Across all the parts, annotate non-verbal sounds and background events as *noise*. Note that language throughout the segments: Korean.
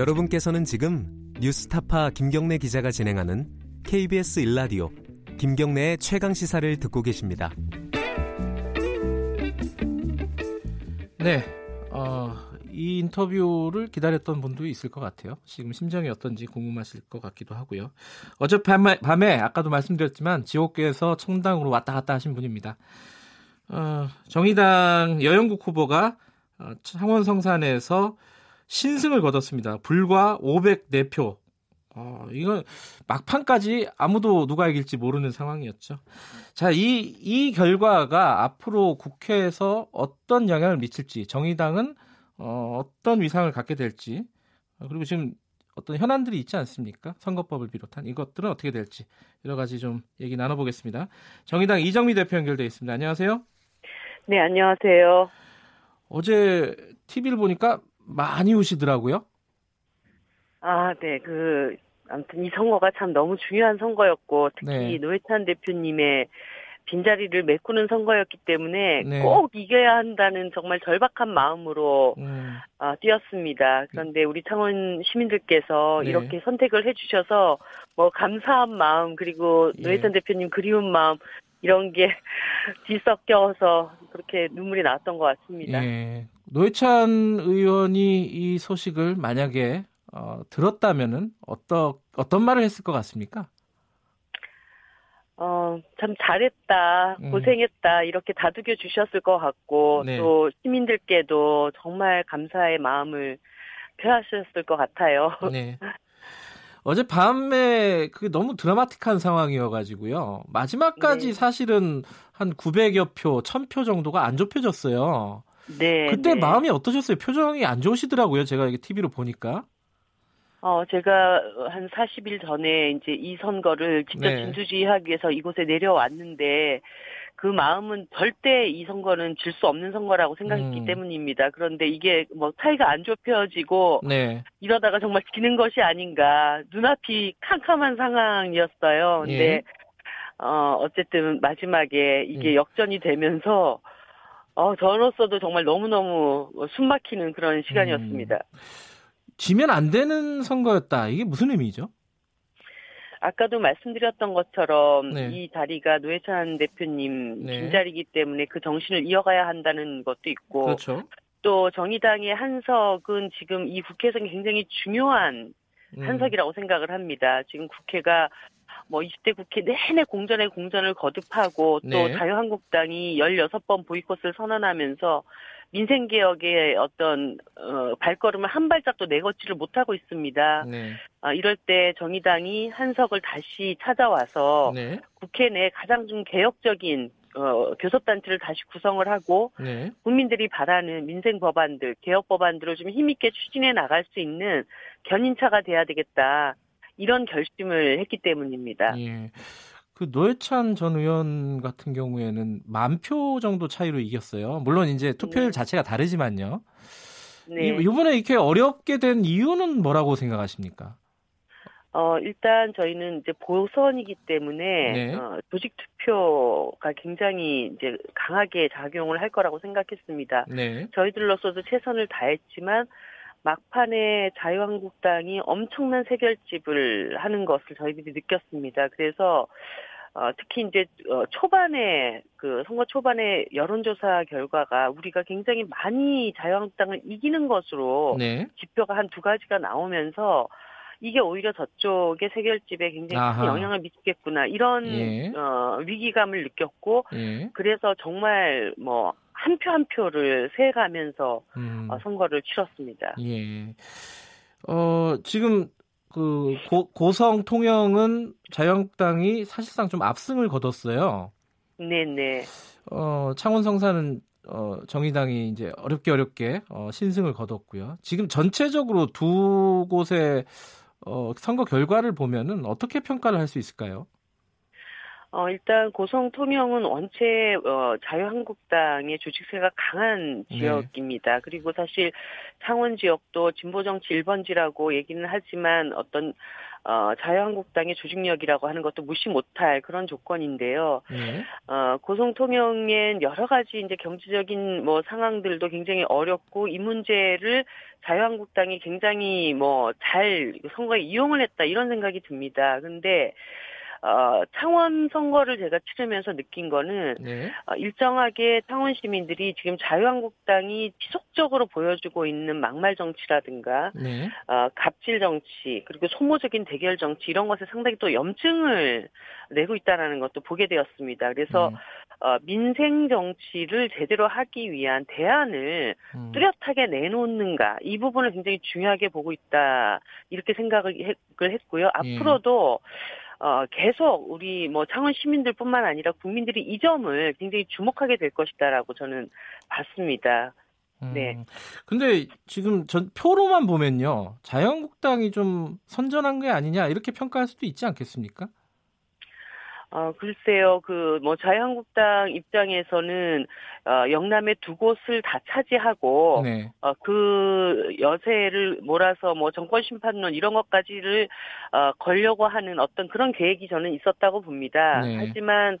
여러분께서는 지금 뉴스타파 김경래 기자가 진행하는 KBS 일라디오 김경래의 최강 시사를 듣고 계십니다. 네, 어, 이 인터뷰를 기다렸던 분도 있을 것 같아요. 지금 심정이 어떤지 궁금하실 것 같기도 하고요. 어젯밤에 밤에 아까도 말씀드렸지만 지옥계에서 청당으로 왔다 갔다 하신 분입니다. 어, 정의당 여영국 후보가 어, 창원 성산에서 신승을 거뒀습니다. 불과 504표. 어, 이건 막판까지 아무도 누가 이길지 모르는 상황이었죠. 자, 이, 이 결과가 앞으로 국회에서 어떤 영향을 미칠지, 정의당은 어, 어떤 위상을 갖게 될지, 어, 그리고 지금 어떤 현안들이 있지 않습니까? 선거법을 비롯한 이것들은 어떻게 될지 여러 가지 좀 얘기 나눠보겠습니다. 정의당 이정미 대표 연결돼 있습니다. 안녕하세요. 네, 안녕하세요. 어제 TV를 보니까 많이 우시더라고요. 아, 네, 그, 아무튼 이 선거가 참 너무 중요한 선거였고, 특히 네. 노회찬 대표님의 빈자리를 메꾸는 선거였기 때문에 네. 꼭 이겨야 한다는 정말 절박한 마음으로 음, 아, 뛰었습니다. 그런데 우리 창원 시민들께서 네. 이렇게 선택을 해주셔서 뭐 감사한 마음 그리고 예. 노회찬 대표님 그리운 마음 이런 게 *laughs* 뒤섞여서 그렇게 눈물이 나왔던 것 같습니다. 예. 노회찬 의원이 이 소식을 만약에 어, 들었다면은 어떤 어떤 말을 했을 것 같습니까? 어, 참 잘했다, 음. 고생했다, 이렇게 다독여 주셨을 것 같고, 네. 또 시민들께도 정말 감사의 마음을 표하셨을 것 같아요. *laughs* 네. 어제 밤에 그 너무 드라마틱한 상황이어가지고요. 마지막까지 네. 사실은 한 900여 표, 1000표 정도가 안 좁혀졌어요. 네. 그때 네. 마음이 어떠셨어요? 표정이 안 좋으시더라고요. 제가 이게 TV로 보니까. 어, 제가 한 40일 전에 이제 이 선거를 직접 네. 진두지휘하기 위해서 이곳에 내려왔는데, 그 마음은 절대 이 선거는 질 수 없는 선거라고 생각했기 음. 때문입니다. 그런데 이게 뭐 차이가 안 좁혀지고, 네. 이러다가 정말 지는 것이 아닌가 눈앞이 캄캄한 상황이었어요. 근데 예. 어 어쨌든 마지막에 이게 음. 역전이 되면서 어 저로서도 정말 너무너무 숨막히는 그런 시간이었습니다. 음. 지면 안 되는 선거였다. 이게 무슨 의미죠? 아까도 말씀드렸던 것처럼 네. 이 자리가 노회찬 대표님 네. 빈자리이기 때문에 그 정신을 이어가야 한다는 것도 있고 그렇죠. 또 정의당의 한석은 지금 이 국회에서 굉장히 중요한 음. 한석이라고 생각을 합니다. 지금 국회가 뭐 20대 국회 내내 공전에 공전을 거듭하고 또 네. 자유한국당이 16번 보이콧을 선언하면서 민생 개혁의 어떤 어, 발걸음을 한 발짝도 내걷지를 못하고 있습니다. 네. 아, 이럴 때 정의당이 한석을 다시 찾아와서 네. 국회 내 가장 좀 개혁적인 어, 교섭단체를 다시 구성을 하고 네. 국민들이 바라는 민생 법안들, 개혁 법안들을 좀 힘있게 추진해 나갈 수 있는 견인차가 돼야 되겠다. 이런 결심을 했기 때문입니다. 예. 그 노회찬 전 의원 같은 경우에는 만 표 정도 차이로 이겼어요. 물론 이제 투표율 네. 자체가 다르지만요. 네. 이, 이번에 이렇게 어렵게 된 이유는 뭐라고 생각하십니까? 어, 일단 저희는 이제 보선이기 때문에 네. 어, 조직 투표가 굉장히 이제 강하게 작용을 할 거라고 생각했습니다. 네. 저희들로서도 최선을 다했지만 막판에 자유한국당이 엄청난 세결집을 하는 것을 저희들이 느꼈습니다. 그래서 어, 특히 이제 어, 초반에 그 선거 초반에 여론조사 결과가 우리가 굉장히 많이 자유한국당을 이기는 것으로 네. 지표가 한 두 가지가 나오면서 이게 오히려 저쪽의 세결집에 굉장히 아하. 큰 영향을 미치겠구나 이런 예. 어, 위기감을 느꼈고 예. 그래서 정말 뭐 한표한 표를 세가면서 음. 어, 선거를 치렀습니다. 예. 어, 지금 그 고, 고성 통영은 자유한국당이 사실상 좀 압승을 거뒀어요. 네네. 어, 창원 성사는 어, 정의당이 이제 어렵게 어렵게 어, 신승을 거뒀고요. 지금 전체적으로 두 곳의 어, 선거 결과를 보면은 어떻게 평가를 할 수 있을까요? 어, 일단 고성 통영은 원체 어, 자유한국당의 조직세가 강한 네. 지역입니다. 그리고 사실 창원 지역도 진보 정치 1번지라고 얘기는 하지만 어떤 어, 자유한국당의 조직력이라고 하는 것도 무시 못할 그런 조건인데요. 네. 어, 고성 통영엔 여러 가지 이제 경제적인 뭐 상황들도 굉장히 어렵고 이 문제를 자유한국당이 굉장히 뭐 잘 선거에 이용을 했다 이런 생각이 듭니다. 근데 어, 창원 선거를 제가 치르면서 느낀 거는 네. 어, 일정하게 창원 시민들이 지금 자유한국당이 지속적으로 보여주고 있는 막말 정치라든가 네. 어, 갑질 정치 그리고 소모적인 대결 정치 이런 것에 상당히 또 염증을 내고 있다라는 것도 보게 되었습니다. 그래서 음. 어, 민생 정치를 제대로 하기 위한 대안을 음. 뚜렷하게 내놓는가 이 부분을 굉장히 중요하게 보고 있다 이렇게 생각을 했고요. 예. 앞으로도 어, 계속 우리 뭐 창원 시민들뿐만 아니라 국민들이 이 점을 굉장히 주목하게 될 것이다라고 저는 봤습니다. 네. 음, 근데 지금 전 표로만 보면요. 자유한국당이 좀 선전한 게 아니냐 이렇게 평가할 수도 있지 않겠습니까? 어, 글쎄요, 그, 뭐, 자유한국당 입장에서는, 어, 영남의 두 곳을 다 차지하고, 네. 어, 그 여세를 몰아서 뭐, 정권 심판론 이런 것까지를, 어, 걸려고 하는 어떤 그런 계획이 저는 있었다고 봅니다. 네. 하지만,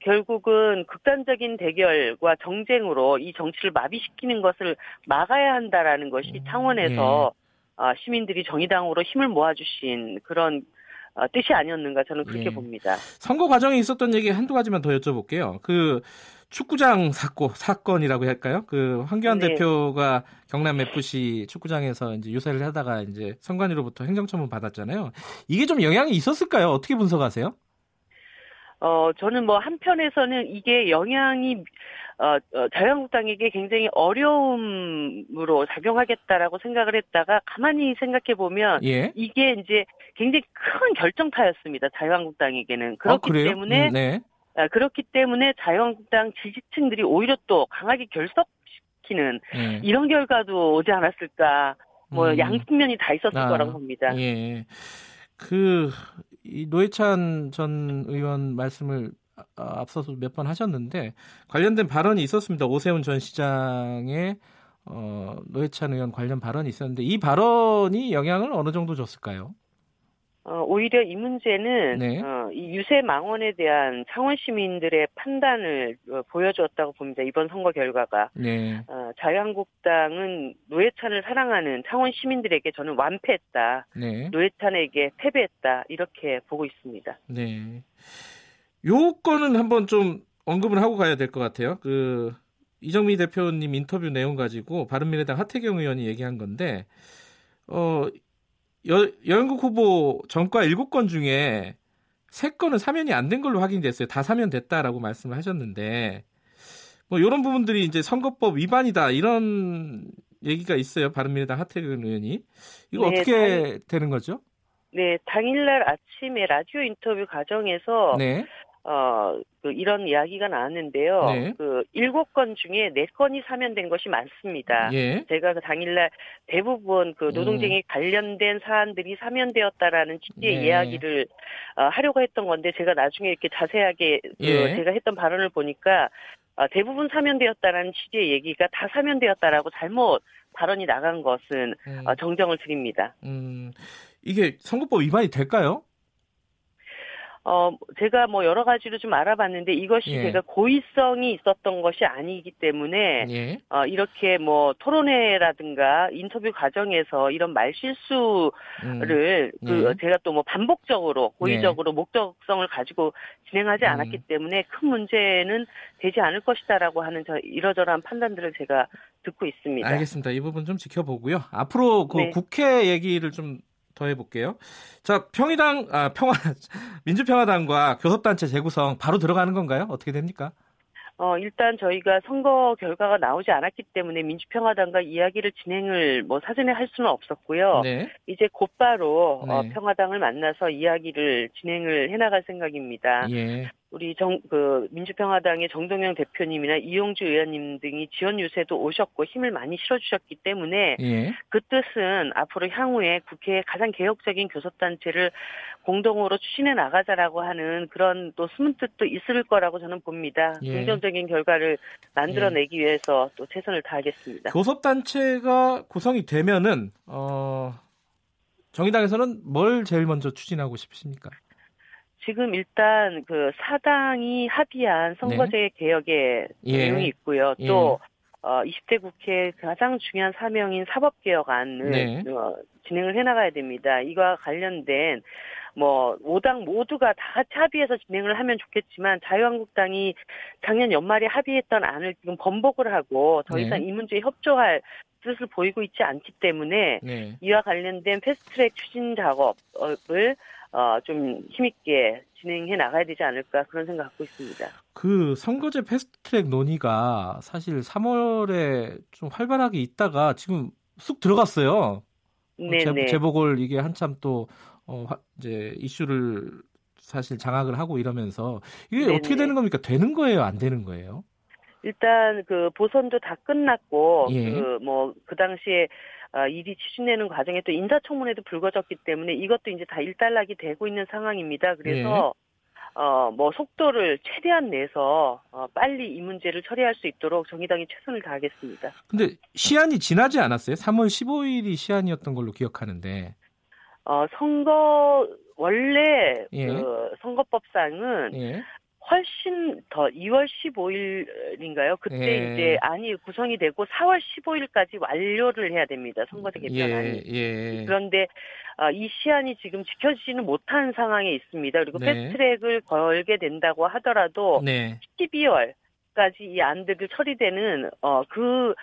결국은 극단적인 대결과 정쟁으로 이 정치를 마비시키는 것을 막아야 한다라는 것이 음, 창원에서 네. 어, 시민들이 정의당으로 힘을 모아주신 그런 어, 뜻이 아니었는가 저는 그렇게 예. 봅니다. 선거 과정에 있었던 얘기 한두 가지만 더 여쭤볼게요. 그 축구장 사고 사건이라고 할까요? 그 황교안 네. 대표가 경남 FC 축구장에서 이제 유세를 하다가 이제 선관위로부터 행정처분 받았잖아요. 이게 좀 영향이 있었을까요? 어떻게 분석하세요? 어, 저는 뭐 한편에서는 이게 영향이 어, 어, 자유한국당에게 굉장히 어려움으로 작용하겠다라고 생각을 했다가 가만히 생각해 보면 예. 이게 이제 굉장히 큰 결정타였습니다. 자유한국당에게는 그렇기 아, 때문에 음, 네. 아, 그렇기 때문에 자유한국당 지지층들이 오히려 또 강하게 결석시키는 예. 이런 결과도 오지 않았을까. 뭐 음. 양측면이 다 있었을 아, 거라고 봅니다. 예. 그 노회찬 전 의원 말씀을 아, 앞서서 몇 번 하셨는데 관련된 발언이 있었습니다. 오세훈 전 시장의 어, 노회찬 의원 관련 발언이 있었는데 이 발언이 영향을 어느 정도 줬을까요? 어, 오히려 이 문제는 네. 어, 이 유세 망언에 대한 창원 시민들의 판단을 어, 보여주었다고 봅니다. 이번 선거 결과가 네. 어, 자유한국당은 노회찬을 사랑하는 창원 시민들에게 저는 완패했다. 네. 노회찬에게 패배했다. 이렇게 보고 있습니다. 네. 요거는 한번 좀 언급을 하고 가야 될 것 같아요. 그 이정미 대표님 인터뷰 내용 가지고 바른미래당 하태경 의원이 얘기한 건데 어 여, 여영국 후보 전과 7건 중에 3건은 사면이 안 된 걸로 확인됐어요. 다 사면됐다라고 말씀을 하셨는데 뭐 이런 부분들이 이제 선거법 위반이다 이런 얘기가 있어요. 바른미래당 하태경 의원이 이거 네, 어떻게 당... 되는 거죠? 네, 당일날 아침에 라디오 인터뷰 과정에서 네. 어, 그 이런 이야기가 나왔는데요. 네. 그 일곱 건 중에 네 건이 사면된 것이 많습니다. 예. 제가 그 당일날 대부분 그 노동쟁이 음. 관련된 사안들이 사면되었다라는 취지의 네. 이야기를 어, 하려고 했던 건데 제가 나중에 이렇게 자세하게 그 예. 제가 했던 발언을 보니까 어, 대부분 사면되었다라는 취지의 얘기가 다 사면되었다라고 잘못 발언이 나간 것은 음. 어, 정정을 드립니다. 음. 이게 선거법 위반이 될까요? 어, 제가 뭐 여러 가지로 좀 알아봤는데 이것이 예. 제가 고의성이 있었던 것이 아니기 때문에 예. 어, 이렇게 뭐 토론회라든가 인터뷰 과정에서 이런 말실수를 음. 그 예. 제가 또 뭐 반복적으로 고의적으로 예. 목적성을 가지고 진행하지 음. 않았기 때문에 큰 문제는 되지 않을 것이다라고 하는 저 이러저러한 판단들을 제가 듣고 있습니다. 알겠습니다. 이 부분 좀 지켜보고요. 앞으로 그 네. 국회 얘기를 좀 더 해볼게요. 자, 평의당, 아, 평화, *laughs* 민주평화당과 교섭단체 재구성 바로 들어가는 건가요? 어떻게 됩니까? 어, 일단 저희가 선거 결과가 나오지 않았기 때문에 민주평화당과 이야기를 진행을 뭐 사전에 할 수는 없었고요. 네. 이제 곧바로 어, 네. 어, 평화당을 만나서 이야기를 진행을 해나갈 생각입니다. 예. 우리 정, 그, 민주평화당의 정동영 대표님이나 이용주 의원님 등이 지원 유세도 오셨고 힘을 많이 실어주셨기 때문에 예. 그 뜻은 앞으로 향후에 국회에 가장 개혁적인 교섭단체를 공동으로 추진해 나가자라고 하는 그런 또 숨은 뜻도 있을 거라고 저는 봅니다. 예. 긍정적인 결과를 만들어내기 예. 위해서 또 최선을 다하겠습니다. 교섭단체가 구성이 되면은, 어, 정의당에서는 뭘 제일 먼저 추진하고 싶으십니까? 지금 일단 그 사당이 합의한 선거제 네. 개혁의 예. 내용이 있고요. 또 예. 어, 20대 국회 가장 중요한 사명인 사법개혁안을 네. 어, 진행을 해나가야 됩니다. 이와 관련된 뭐 5당 모두가 다 같이 합의해서 진행을 하면 좋겠지만 자유한국당이 작년 연말에 합의했던 안을 지금 번복을 하고 더 네. 이상 네. 이 문제에 협조할 뜻을 보이고 있지 않기 때문에 네. 이와 관련된 패스트트랙 추진 작업을 어, 좀 힘있게 진행해 나가야 되지 않을까 그런 생각 갖고 있습니다. 그 선거제 패스트트랙 논의가 사실 3월에 좀 활발하게 있다가 지금 쑥 들어갔어요. 네, 재, 보궐 이게 한참 또 어, 이제 이슈를 사실 장악을 하고 이러면서 이게 네네. 어떻게 되는 겁니까? 되는 거예요? 안 되는 거예요? 일단 그 보선도 다 끝났고 예. 그뭐그 그 당시에 어, 일이 추진되는 과정에 또 인사청문회도 불거졌기 때문에 이것도 이제 다 일단락이 되고 있는 상황입니다. 그래서 예. 어, 뭐 속도를 최대한 내서 어, 빨리 이 문제를 처리할 수 있도록 정의당이 최선을 다하겠습니다. 근데 시한이 지나지 않았어요? 3월 15일이 시한이었던 걸로 기억하는데. 어, 선거 원래 예. 그 선거법상은 예. 훨씬 더 2월 15일인가요? 그때 예. 이제 안이 구성이 되고 4월 15일까지 완료를 해야 됩니다. 선거제 개편안이. 예. 예. 그런데 어, 이 시한이 지금 지켜지지는 못한 상황에 있습니다. 그리고 네. 패스트트랙을 걸게 된다고 하더라도 네. 12월까지 이 안들을 처리되는 어, 그,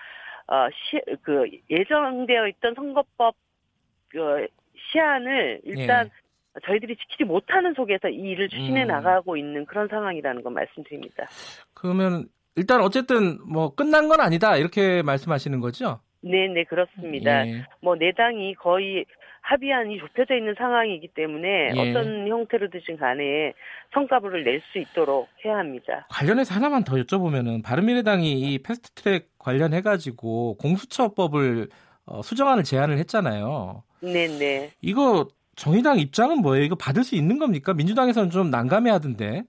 어, 시, 그 예정되어 있던 선거법 그 시한을 일단 예. 저희들이 지키지 못하는 속에서 이 일을 추진해 음. 나가고 있는 그런 상황이라는 걸 말씀드립니다. 그러면 일단 어쨌든 뭐 끝난 건 아니다 이렇게 말씀하시는 거죠? 네, 네 그렇습니다. 예. 뭐 내당이 거의 합의안이 좁혀져 있는 상황이기 때문에 예. 어떤 형태로든 간에 성과부를 낼수 있도록 해야 합니다. 관련해서 하나만 더 여쭤보면은 바른미래당이 이 패스트트랙 관련해 가지고 공수처법을 어, 수정안을 제안을 했잖아요. 네, 네. 이거 정의당 입장은 뭐예요? 이거 받을 수 있는 겁니까? 민주당에서는 좀 난감해 하던데.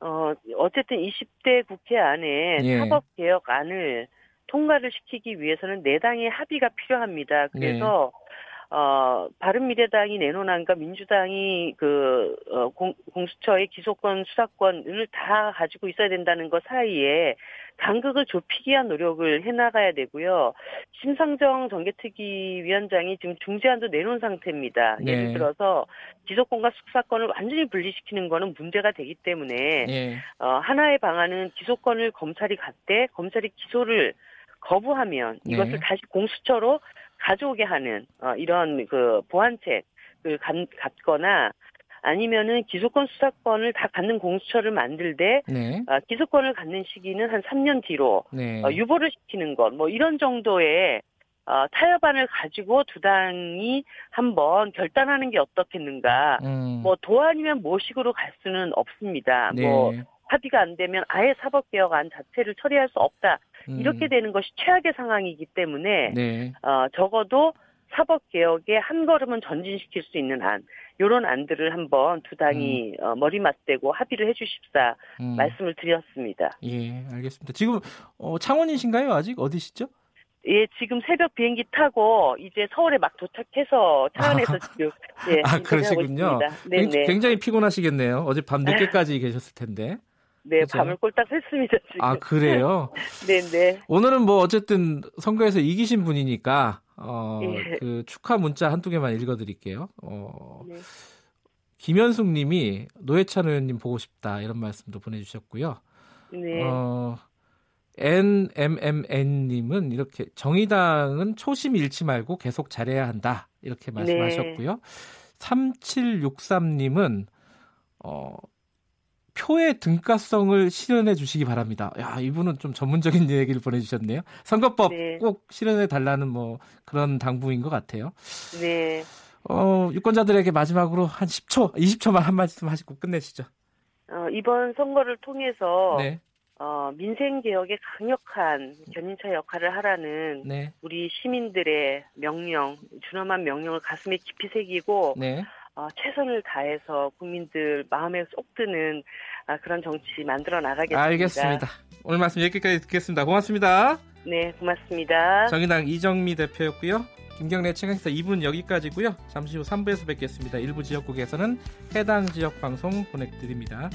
어, 어쨌든 20대 국회 안에 예. 사법개혁안을 통과를 시키기 위해서는 내당의 합의가 필요합니다. 그래서 네. 어, 바른미래당이 내놓은안과 민주당이 그, 어, 공, 공수처의 기소권, 수사권을 다 가지고 있어야 된다는 것 사이에 간극을 좁히기 위한 노력을 해나가야 되고요. 심상정 정개특위 위원장이 지금 중재안도 내놓은 상태입니다. 네. 예를 들어서 기소권과 수사권을 완전히 분리시키는 거는 문제가 되기 때문에 네. 어, 하나의 방안은 기소권을 검찰이 갖되 검찰이 기소를 거부하면 네. 이것을 네. 다시 공수처로 가져오게 하는 어, 이런 그 보완책을 갖거나 아니면은 기소권 수사권을 다 갖는 공수처를 만들되 네. 어, 기소권을 갖는 시기는 한 3년 뒤로 네. 어, 유보를 시키는 것 뭐 이런 정도의 어, 타협안을 가지고 두 당이 한번 결단하는 게 어떻겠는가. 음. 뭐도 아니면 모식으로 갈 수는 없습니다. 네. 뭐 합의가 안 되면 아예 사법개혁안 자체를 처리할 수 없다. 음. 이렇게 되는 것이 최악의 상황이기 때문에 네. 어, 적어도 사법 개혁에 한 걸음은 전진시킬 수 있는 안, 요런 안들을 한번 두 당이 음. 어, 머리 맞대고 합의를 해주십사 음. 말씀을 드렸습니다. 예, 알겠습니다. 지금 어, 창원이신가요? 아직 어디시죠? 예, 지금 새벽 비행기 타고 이제 서울에 막 도착해서 창원에서 아, 지금 예, 아 그러시군요. 네네. 굉장히 피곤하시겠네요. 어제 밤 늦게까지 계셨을 텐데. 네, 그렇죠? 밤을 꼴딱 샜습니다, 지금. 아, 그래요? 네네. *laughs* 네. 오늘은 뭐 어쨌든 선거에서 이기신 분이니까, 어, 예. 그 축하 문자 한두 개만 읽어 드릴게요. 어, 네. 김현숙 님이 노회찬 의원님 보고 싶다, 이런 말씀도 보내 주셨고요. 네. 어, NMMN님은 이렇게 정의당은 초심 잃지 말고 계속 잘해야 한다, 이렇게 네. 말씀하셨고요. 네. 3763님은, 어, 표의 등가성을 실현해 주시기 바랍니다. 야, 이분은 좀 전문적인 *laughs* 얘기를 보내주셨네요. 선거법 네. 꼭 실현해 달라는 뭐 그런 당부인 것 같아요. 네. 어, 유권자들에게 마지막으로 한 10초, 20초만 한 말씀 하시고 끝내시죠. 어, 이번 선거를 통해서 네. 어, 민생 개혁에 강력한 견인차 역할을 하라는 네. 우리 시민들의 명령, 준엄한 명령을 가슴에 깊이 새기고 네. 어, 최선을 다해서 국민들 마음에 쏙 드는 아, 그런 정치 만들어 나가겠습니다. 알겠습니다. 오늘 말씀 여기까지 듣겠습니다. 고맙습니다. 네, 고맙습니다. 정의당 이정미 대표였고요. 김경래 최강사 2분 여기까지고요. 잠시 후 3부에서 뵙겠습니다. 일부 지역국에서는 해당 지역 방송 보내드립니다.